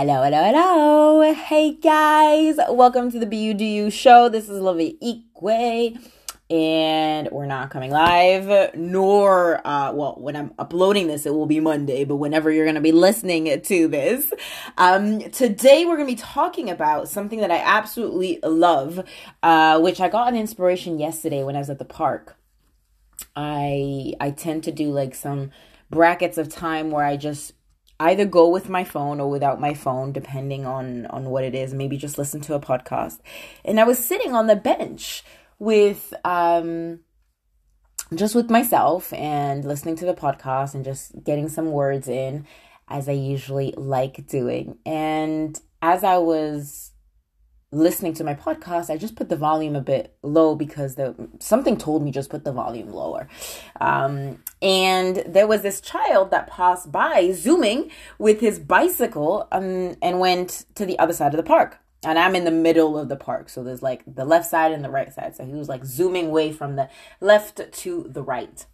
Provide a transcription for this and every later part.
Hello, hello, hello. Hey guys, welcome to the BUDU show. This is Olivia Igwe, and we're not coming live, nor, uh, well, when I'm uploading this, it will be Monday, but whenever you're going to be listening to this, um, today we're going to be talking about something that I absolutely love, uh, which I got an inspiration yesterday when I was at the park. I, I tend to do like some brackets of time where I just either go with my phone or without my phone depending on on what it is. Maybe just listen to a podcast. And i was sitting on the bench with um just with myself and listening to the podcast and just getting some words in as i usually like doing. And as i was listening to my podcast, I just put the volume a bit low because the something told me just put the volume lower. Um, and there was this child that passed by zooming with his bicycle um, and went to the other side of the park. And I'm in the middle of the park, so there's like the left side and the right side. So he was like zooming way from the left to the right.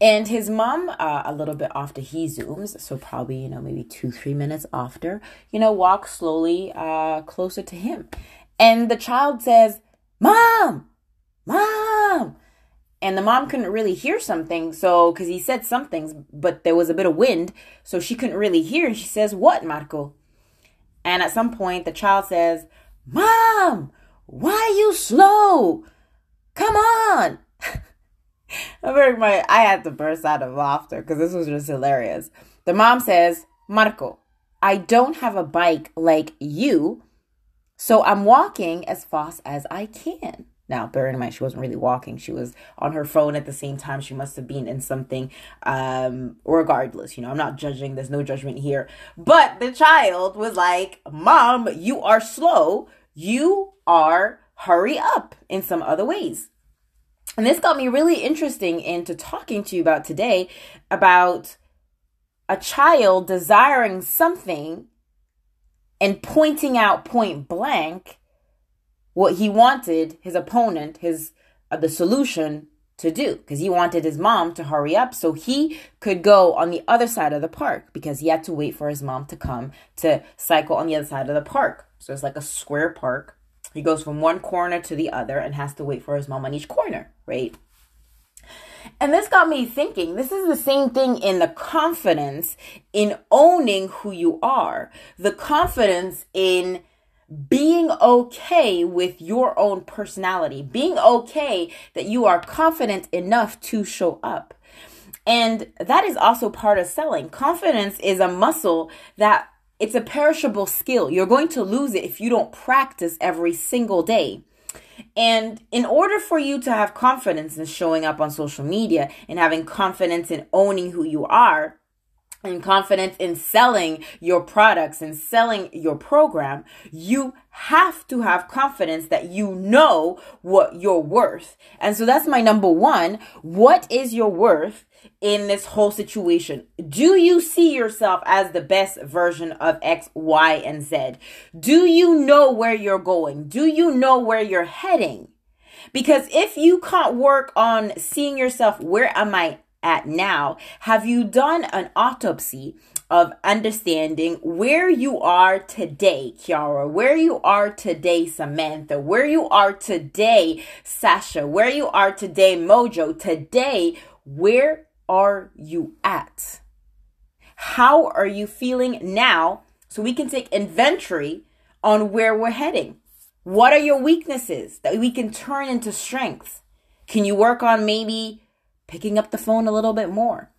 And his mom, uh, a little bit after he zooms, so probably, you know, maybe two, three minutes after, you know, walks slowly uh, closer to him. And the child says, Mom, Mom. And the mom couldn't really hear something, so, because he said some things, but there was a bit of wind, so she couldn't really hear. And she says, What, Marco? And at some point, the child says, Mom, why are you slow? Come on. I my I had to burst out of laughter because this was just hilarious. The mom says, Marco, I don't have a bike like you, so I'm walking as fast as I can. Now, bear in mind, she wasn't really walking. She was on her phone at the same time. She must have been in something. Um, regardless, you know, I'm not judging. There's no judgment here. But the child was like, Mom, you are slow. You are hurry up in some other ways. And this got me really interesting into talking to you about today about a child desiring something and pointing out point blank what he wanted his opponent, his uh, the solution to do because he wanted his mom to hurry up so he could go on the other side of the park because he had to wait for his mom to come to cycle on the other side of the park. So it's like a square park he goes from one corner to the other and has to wait for his mom on each corner, right? And this got me thinking this is the same thing in the confidence in owning who you are, the confidence in being okay with your own personality, being okay that you are confident enough to show up. And that is also part of selling. Confidence is a muscle that it's a perishable skill. You're going to lose it if you don't practice every single day. And in order for you to have confidence in showing up on social media and having confidence in owning who you are, and confidence in selling your products and selling your program, you have to have confidence that you know what you're worth. And so that's my number one. What is your worth? in this whole situation? Do you see yourself as the best version of X, Y, and Z? Do you know where you're going? Do you know where you're heading? Because if you can't work on seeing yourself, where am I at now? Have you done an autopsy of understanding where you are today, Kiara, where you are today, Samantha, where you are today, Sasha, where you are today, Mojo, today, where are you at? How are you feeling now so we can take inventory on where we're heading? What are your weaknesses that we can turn into strengths? Can you work on maybe picking up the phone a little bit more?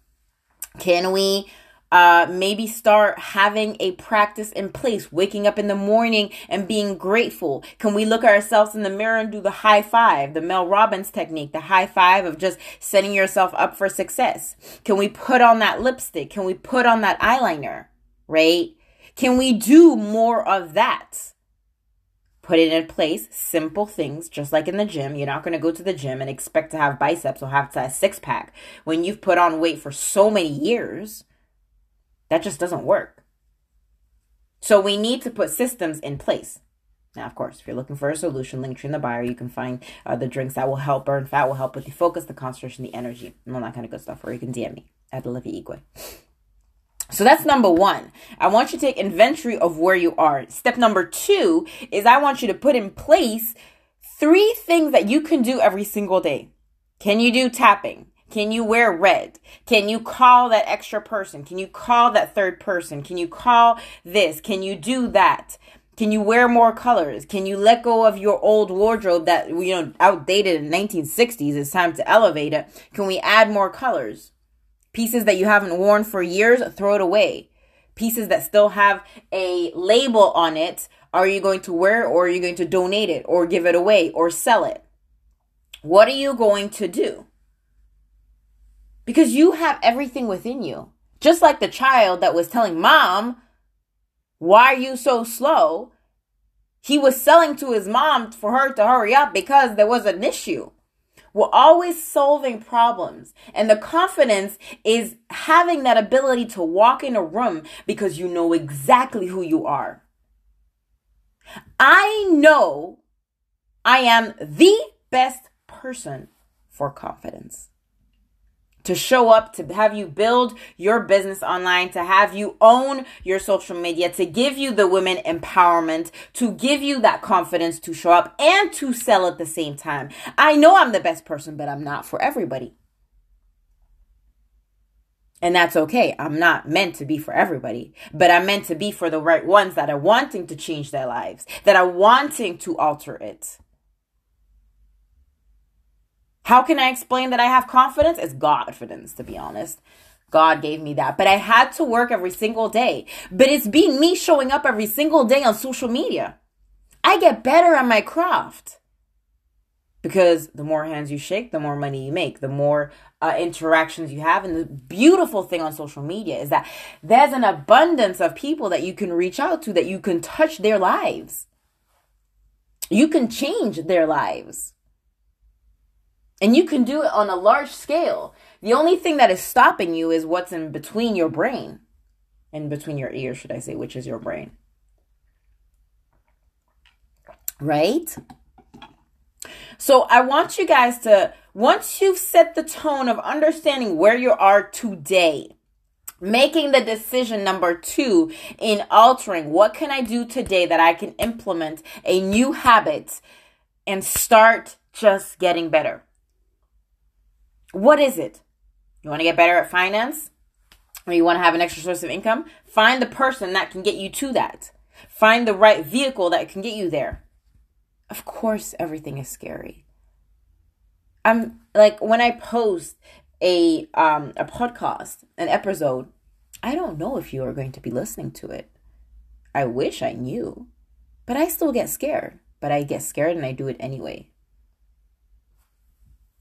Can we uh, maybe start having a practice in place, waking up in the morning and being grateful. Can we look ourselves in the mirror and do the high five, the Mel Robbins technique, the high five of just setting yourself up for success? Can we put on that lipstick? Can we put on that eyeliner? Right? Can we do more of that? Put it in place, simple things, just like in the gym. You're not going to go to the gym and expect to have biceps or have a six pack when you've put on weight for so many years that just doesn't work. So we need to put systems in place. Now, of course, if you're looking for a solution, link in the bio, you can find uh, the drinks that will help burn fat, will help with the focus, the concentration, the energy, and all that kind of good stuff. Or you can DM me at Olivia Igwe. So that's number one. I want you to take inventory of where you are. Step number two is I want you to put in place three things that you can do every single day. Can you do tapping? Can you wear red? Can you call that extra person? Can you call that third person? Can you call this? Can you do that? Can you wear more colors? Can you let go of your old wardrobe that you know outdated in 1960s? It's time to elevate it. Can we add more colors? Pieces that you haven't worn for years, throw it away. Pieces that still have a label on it, are you going to wear or are you going to donate it or give it away or sell it? What are you going to do? Because you have everything within you. Just like the child that was telling mom, why are you so slow? He was selling to his mom for her to hurry up because there was an issue. We're always solving problems. And the confidence is having that ability to walk in a room because you know exactly who you are. I know I am the best person for confidence to show up, to have you build your business online, to have you own your social media, to give you the women empowerment, to give you that confidence to show up and to sell at the same time. I know I'm the best person, but I'm not for everybody. And that's okay. I'm not meant to be for everybody, but I'm meant to be for the right ones that are wanting to change their lives, that are wanting to alter it. How can I explain that I have confidence? It's confidence, to be honest. God gave me that. But I had to work every single day. But it's been me showing up every single day on social media. I get better at my craft. Because the more hands you shake, the more money you make, the more uh, interactions you have. And the beautiful thing on social media is that there's an abundance of people that you can reach out to, that you can touch their lives. You can change their lives. And you can do it on a large scale. The only thing that is stopping you is what's in between your brain. In between your ears, should I say, which is your brain. Right? So I want you guys to, once you've set the tone of understanding where you are today, making the decision number two in altering what can I do today that I can implement a new habit and start just getting better. What is it? You want to get better at finance? Or you want to have an extra source of income? Find the person that can get you to that. Find the right vehicle that can get you there. Of course, everything is scary. I'm like when I post a um a podcast, an episode, I don't know if you are going to be listening to it. I wish I knew, but I still get scared. But I get scared and I do it anyway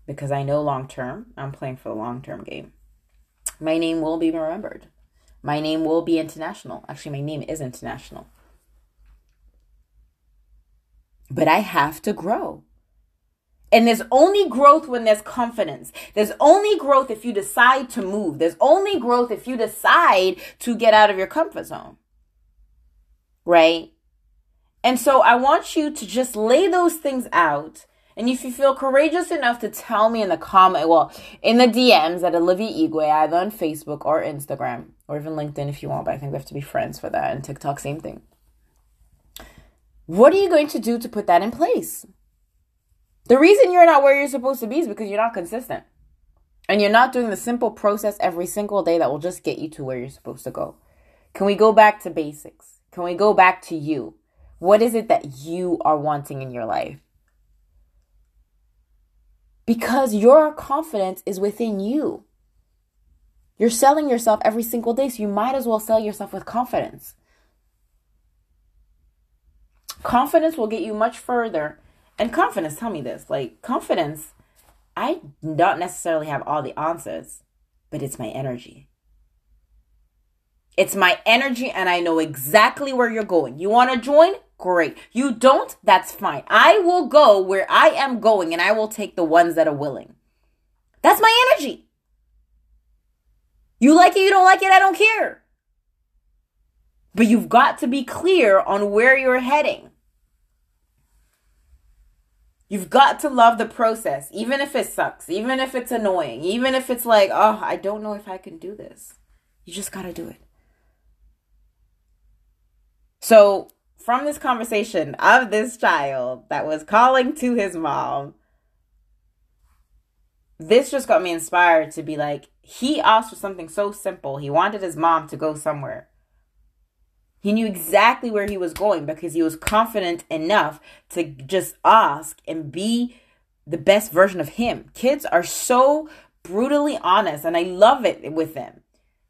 because I know long term, I'm playing for the long term game. My name will be remembered. My name will be international. Actually, my name is international. But I have to grow. And there's only growth when there's confidence. There's only growth if you decide to move. There's only growth if you decide to get out of your comfort zone. Right? And so I want you to just lay those things out and if you feel courageous enough to tell me in the comment, well, in the DMs at Olivia Igwe, either on Facebook or Instagram, or even LinkedIn if you want, but I think we have to be friends for that, and TikTok, same thing. What are you going to do to put that in place? The reason you're not where you're supposed to be is because you're not consistent. And you're not doing the simple process every single day that will just get you to where you're supposed to go. Can we go back to basics? Can we go back to you? What is it that you are wanting in your life? Because your confidence is within you. You're selling yourself every single day, so you might as well sell yourself with confidence. Confidence will get you much further. And confidence, tell me this like, confidence, I don't necessarily have all the answers, but it's my energy. It's my energy, and I know exactly where you're going. You want to join? Great. You don't? That's fine. I will go where I am going and I will take the ones that are willing. That's my energy. You like it, you don't like it, I don't care. But you've got to be clear on where you're heading. You've got to love the process, even if it sucks, even if it's annoying, even if it's like, oh, I don't know if I can do this. You just got to do it. So, from this conversation of this child that was calling to his mom, this just got me inspired to be like, he asked for something so simple. He wanted his mom to go somewhere. He knew exactly where he was going because he was confident enough to just ask and be the best version of him. Kids are so brutally honest, and I love it with them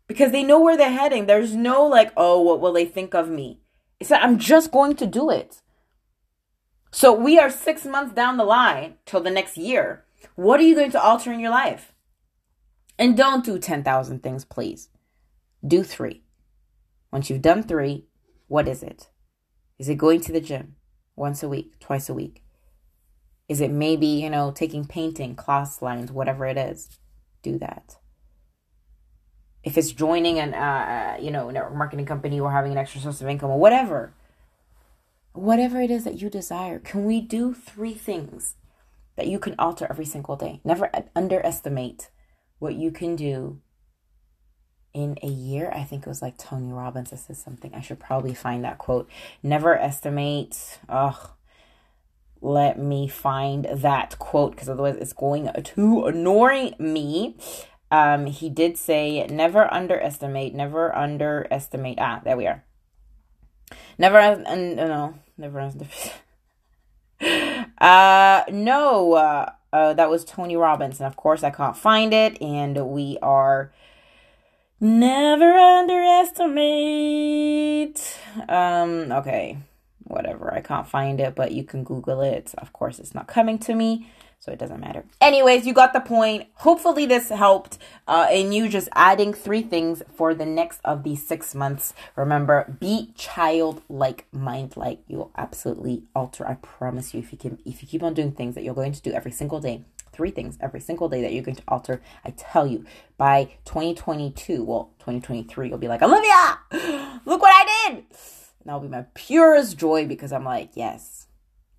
because they know where they're heading. There's no like, oh, what will they think of me? It's like, I'm just going to do it. So we are six months down the line till the next year. What are you going to alter in your life? And don't do 10,000 things, please. Do three. Once you've done three, what is it? Is it going to the gym once a week, twice a week? Is it maybe, you know, taking painting, class lines, whatever it is? Do that. If it's joining an, uh, uh, you know, network marketing company or having an extra source of income or whatever, whatever it is that you desire, can we do three things that you can alter every single day? Never underestimate what you can do in a year. I think it was like Tony Robbins that said something. I should probably find that quote. Never estimate. Oh, let me find that quote because otherwise it's going to annoy me. Um, he did say, never underestimate, never underestimate. Ah, there we are. Never, uh, no, never underestimate. uh, no, uh, uh, that was Tony Robbins. And of course, I can't find it. And we are never underestimate. Um, okay whatever. I can't find it, but you can Google it. Of course, it's not coming to me, so it doesn't matter. Anyways, you got the point. Hopefully, this helped uh, in you just adding three things for the next of these six months. Remember, be childlike, mind-like. You'll absolutely alter. I promise you. If you can, if you keep on doing things that you're going to do every single day, three things every single day that you're going to alter. I tell you, by 2022, well, 2023, you'll be like, Olivia, look what I did that'll be my purest joy because I'm like, yes,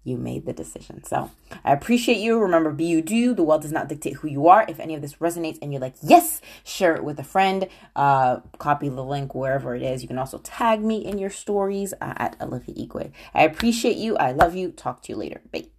you made the decision. So I appreciate you. Remember, be you do. The world does not dictate who you are. If any of this resonates and you're like, yes, share it with a friend. Uh, copy the link wherever it is. You can also tag me in your stories uh, at Olivia Igwe. I appreciate you. I love you. Talk to you later. Bye.